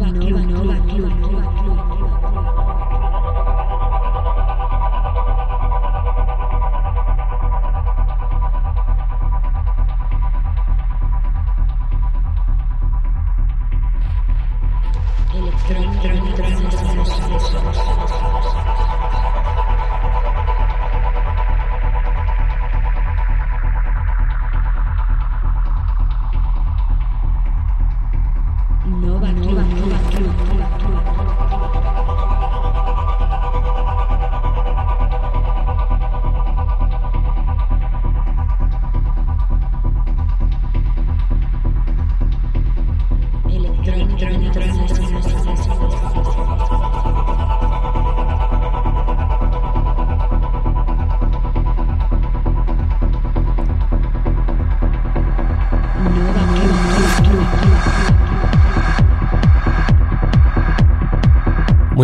Muy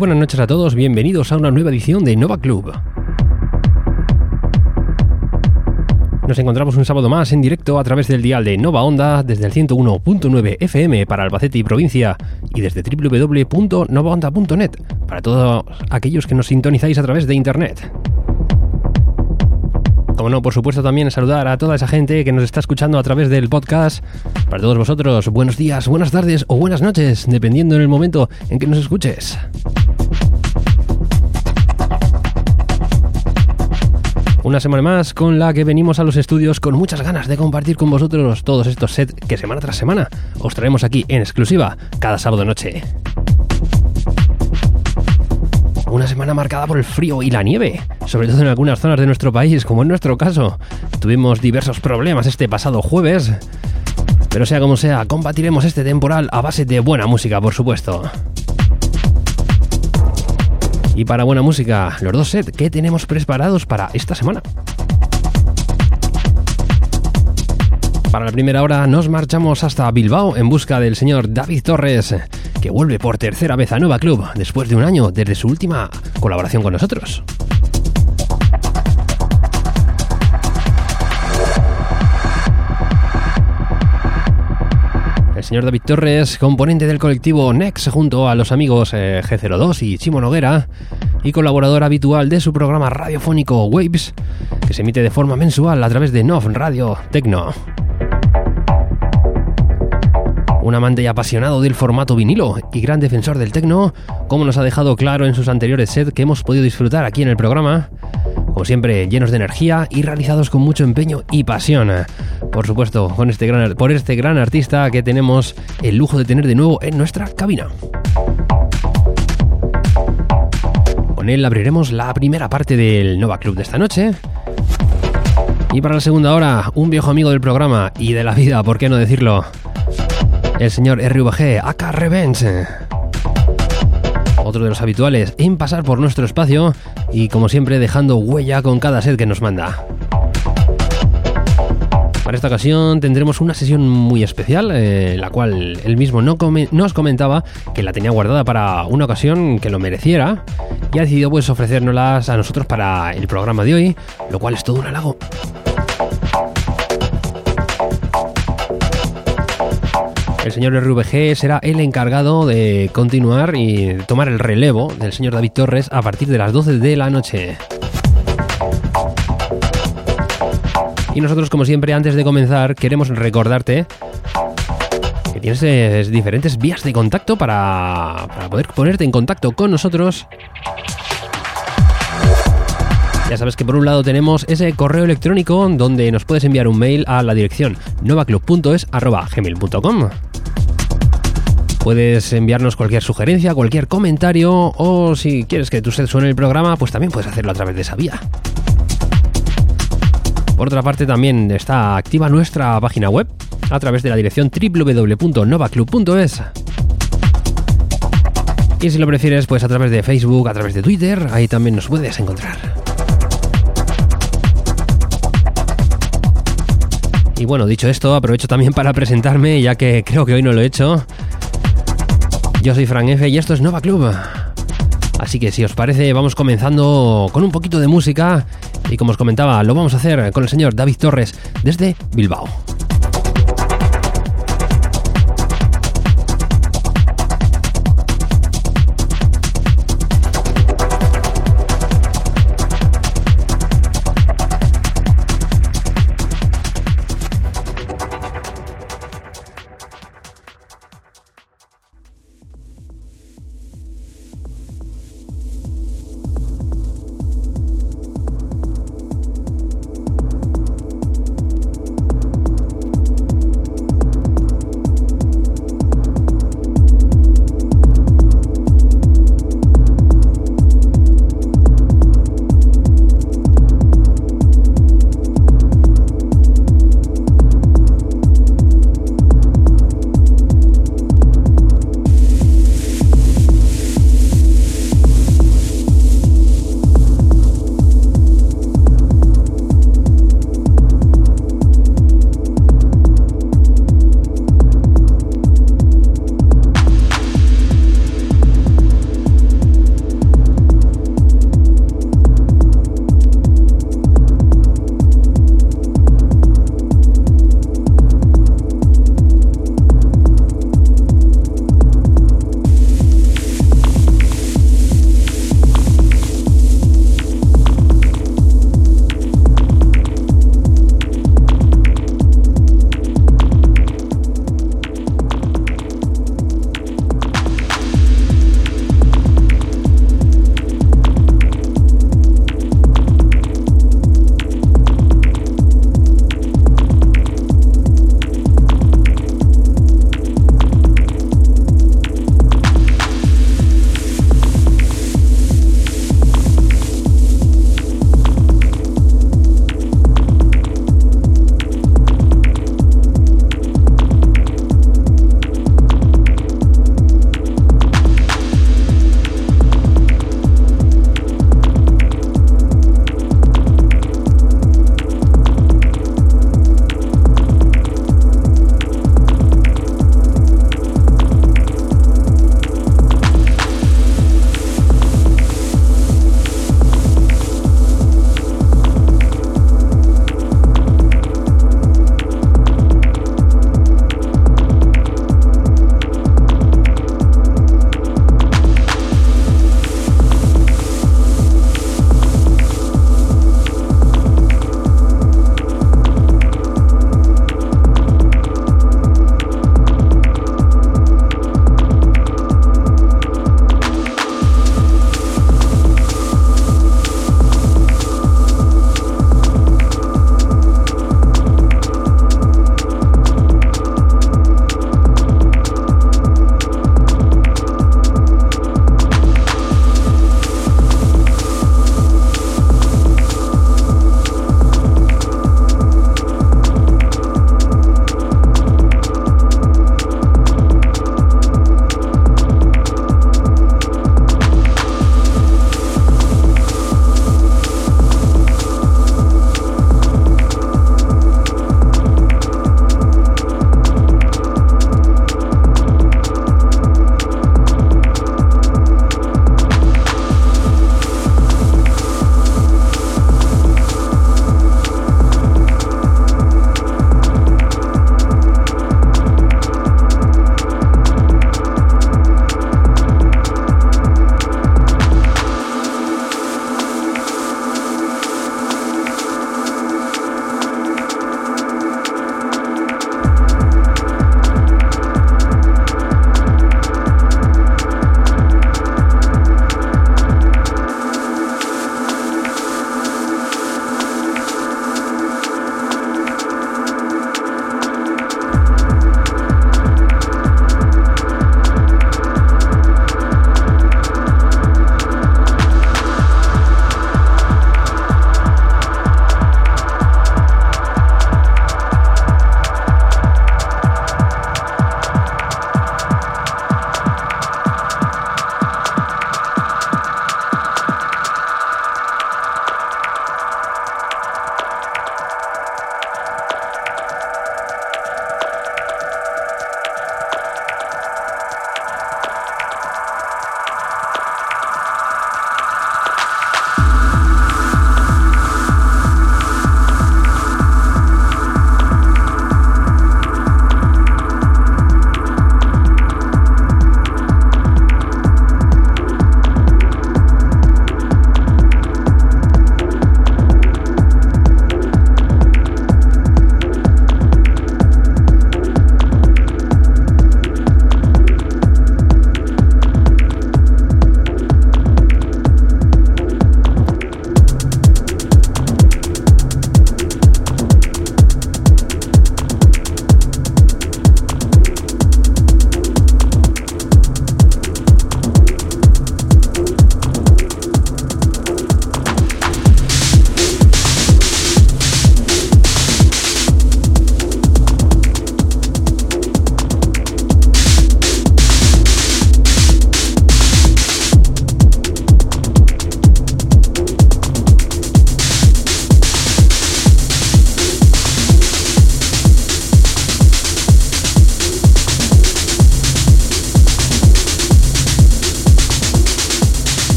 buenas noches a todos, bienvenidos a una nueva edición de Nova Club. Nos encontramos un sábado más en directo a través del dial de Nova Onda desde el 101.9 FM para Albacete y provincia y desde www.novaonda.net para todos aquellos que nos sintonizáis a través de internet. Como no, por supuesto también saludar a toda esa gente que nos está escuchando a través del podcast. Para todos vosotros, buenos días, buenas tardes o buenas noches, dependiendo en el momento en que nos escuches. Una semana más con la que venimos a los estudios con muchas ganas de compartir con vosotros todos estos sets que semana tras semana os traemos aquí en exclusiva cada sábado noche. Una semana marcada por el frío y la nieve, sobre todo en algunas zonas de nuestro país, como en nuestro caso. Tuvimos diversos problemas este pasado jueves, pero sea como sea, combatiremos este temporal a base de buena música, por supuesto. Y para buena música, los dos sets que tenemos preparados para esta semana. Para la primera hora nos marchamos hasta Bilbao en busca del señor David Torres, que vuelve por tercera vez a Nueva Club después de un año desde su última colaboración con nosotros. Señor David Torres, componente del colectivo Nex junto a los amigos eh, G02 y Chimo Noguera, y colaborador habitual de su programa radiofónico Waves, que se emite de forma mensual a través de NOV Radio Tecno. Un amante y apasionado del formato vinilo y gran defensor del techno, como nos ha dejado claro en sus anteriores sets que hemos podido disfrutar aquí en el programa, como siempre llenos de energía y realizados con mucho empeño y pasión. Por supuesto, con este gran, por este gran artista que tenemos el lujo de tener de nuevo en nuestra cabina. Con él abriremos la primera parte del Nova Club de esta noche. Y para la segunda hora, un viejo amigo del programa y de la vida, ¿por qué no decirlo? el señor RVG, aka Revenge. Otro de los habituales en pasar por nuestro espacio y como siempre dejando huella con cada set que nos manda. Para esta ocasión tendremos una sesión muy especial, eh, la cual él mismo no nos comentaba que la tenía guardada para una ocasión que lo mereciera y ha decidido pues ofrecérnoslas a nosotros para el programa de hoy, lo cual es todo un halago. El señor RVG será el encargado de continuar y tomar el relevo del señor David Torres a partir de las 12 de la noche. Y nosotros, como siempre, antes de comenzar, queremos recordarte que tienes eh, diferentes vías de contacto para, para poder ponerte en contacto con nosotros. Ya sabes que por un lado tenemos ese correo electrónico donde nos puedes enviar un mail a la dirección novaclub.es.gmail.com Puedes enviarnos cualquier sugerencia, cualquier comentario o si quieres que tu set suene el programa, pues también puedes hacerlo a través de esa vía. Por otra parte, también está activa nuestra página web a través de la dirección www.novaclub.es. Y si lo prefieres, pues a través de Facebook, a través de Twitter, ahí también nos puedes encontrar. Y bueno, dicho esto, aprovecho también para presentarme, ya que creo que hoy no lo he hecho. Yo soy Fran F y esto es Nova Club. Así que si os parece, vamos comenzando con un poquito de música y como os comentaba, lo vamos a hacer con el señor David Torres desde Bilbao.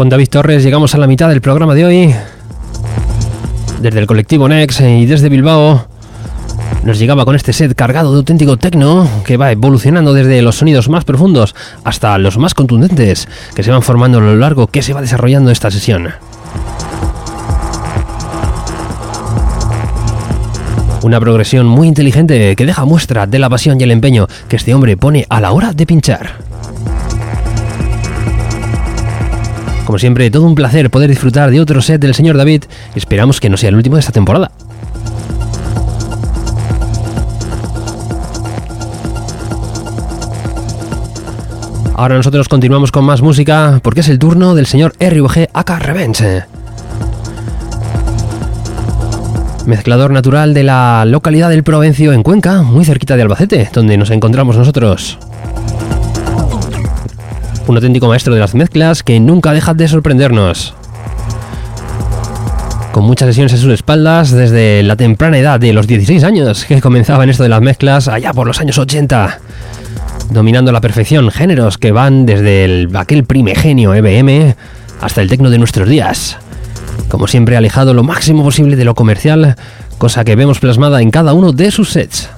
Con David Torres llegamos a la mitad del programa de hoy. Desde el colectivo Nex y desde Bilbao nos llegaba con este set cargado de auténtico techno que va evolucionando desde los sonidos más profundos hasta los más contundentes que se van formando a lo largo que se va desarrollando esta sesión. Una progresión muy inteligente que deja muestra de la pasión y el empeño que este hombre pone a la hora de pinchar. Como siempre, todo un placer poder disfrutar de otro set del señor David esperamos que no sea el último de esta temporada. Ahora nosotros continuamos con más música porque es el turno del señor RVG aka Revenge. Mezclador natural de la localidad del Provencio en Cuenca, muy cerquita de Albacete, donde nos encontramos nosotros. Un auténtico maestro de las mezclas que nunca deja de sorprendernos. Con muchas sesiones a sus espaldas desde la temprana edad de los 16 años que comenzaba en esto de las mezclas allá por los años 80 dominando a la perfección géneros que van desde el, aquel primegenio EBM hasta el tecno de nuestros días. Como siempre, alejado lo máximo posible de lo comercial, cosa que vemos plasmada en cada uno de sus sets.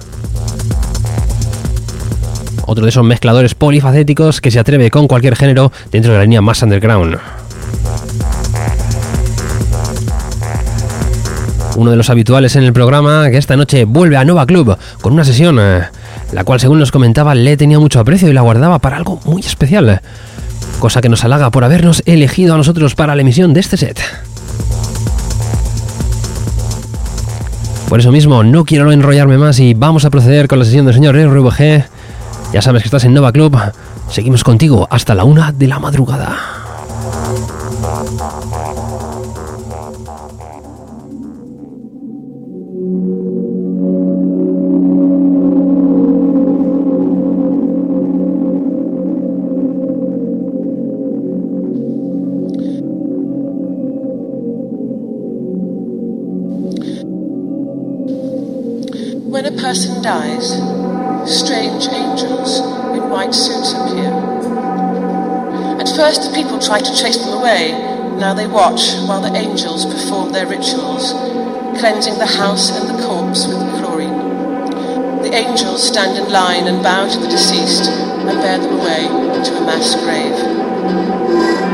Otro de esos mezcladores polifacéticos que se atreve con cualquier género dentro de la línea más underground. Uno de los habituales en el programa que esta noche vuelve a Nova Club con una sesión eh, la cual según nos comentaba le tenía mucho aprecio y la guardaba para algo muy especial, cosa que nos halaga por habernos elegido a nosotros para la emisión de este set. Por eso mismo no quiero enrollarme más y vamos a proceder con la sesión del señor RVG. Ya sabes que estás en Nova Club, seguimos contigo hasta la una de la madrugada. person dies, strange angels in white suits appear. At first the people try to chase them away, now they watch while the angels perform their rituals, cleansing the house and the corpse with chlorine. The angels stand in line and bow to the deceased and bear them away to a mass grave.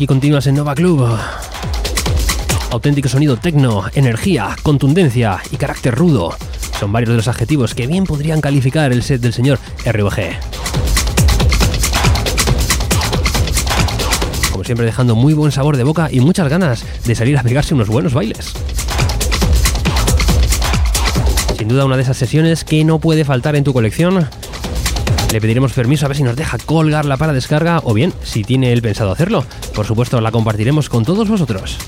Aquí continúas en Nova Club. Auténtico sonido tecno, energía, contundencia y carácter rudo. Son varios de los adjetivos que bien podrían calificar el set del señor RVG. Como siempre dejando muy buen sabor de boca y muchas ganas de salir a pegarse unos buenos bailes. Sin duda una de esas sesiones que no puede faltar en tu colección. Le pediremos permiso a ver si nos deja colgarla para descarga o bien, si tiene él pensado hacerlo, por supuesto la compartiremos con todos vosotros.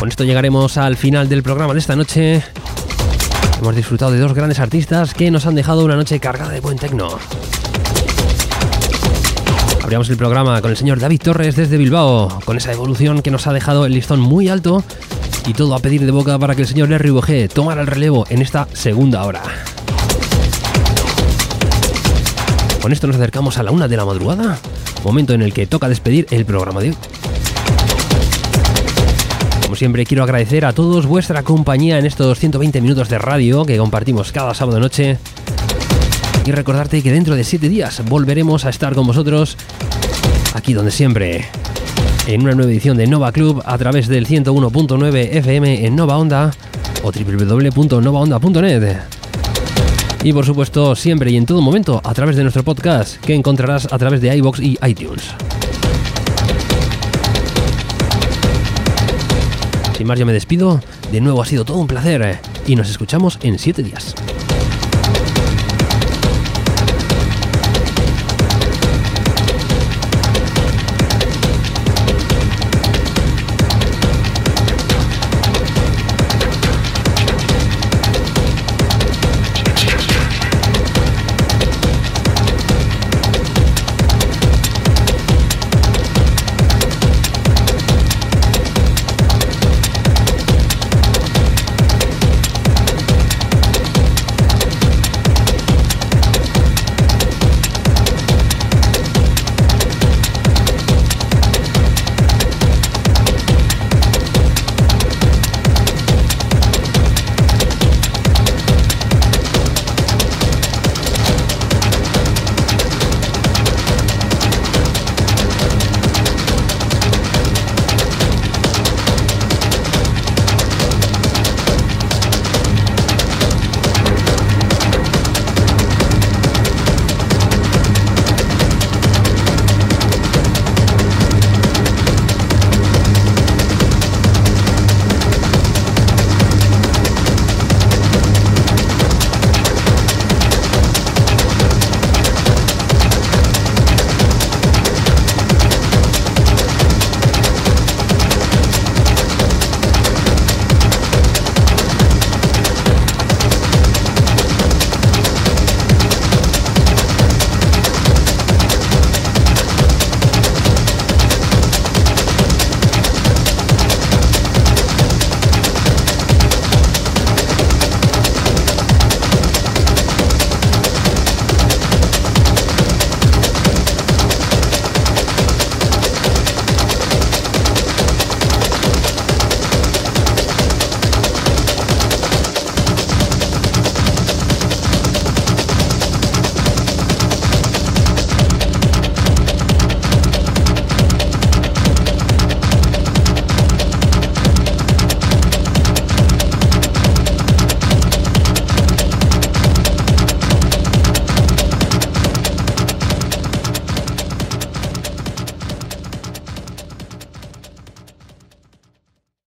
Con esto llegaremos al final del programa de esta noche. Hemos disfrutado de dos grandes artistas que nos han dejado una noche cargada de buen tecno. Abríamos el programa con el señor David Torres desde Bilbao, con esa evolución que nos ha dejado el listón muy alto y todo a pedir de boca para que el señor RVG tomara el relevo en esta segunda hora. Con esto nos acercamos a la una de la madrugada, momento en el que toca despedir el programa de hoy. Como siempre, quiero agradecer a todos vuestra compañía en estos 120 minutos de radio que compartimos cada sábado noche. Y recordarte que dentro de 7 días volveremos a estar con vosotros aquí donde siempre, en una nueva edición de Nova Club a través del 101.9 FM en Nova Onda o www.novaonda.net. Y por supuesto, siempre y en todo momento a través de nuestro podcast que encontrarás a través de iBox y iTunes. Sin más, yo me despido. De nuevo ha sido todo un placer y nos escuchamos en 7 días.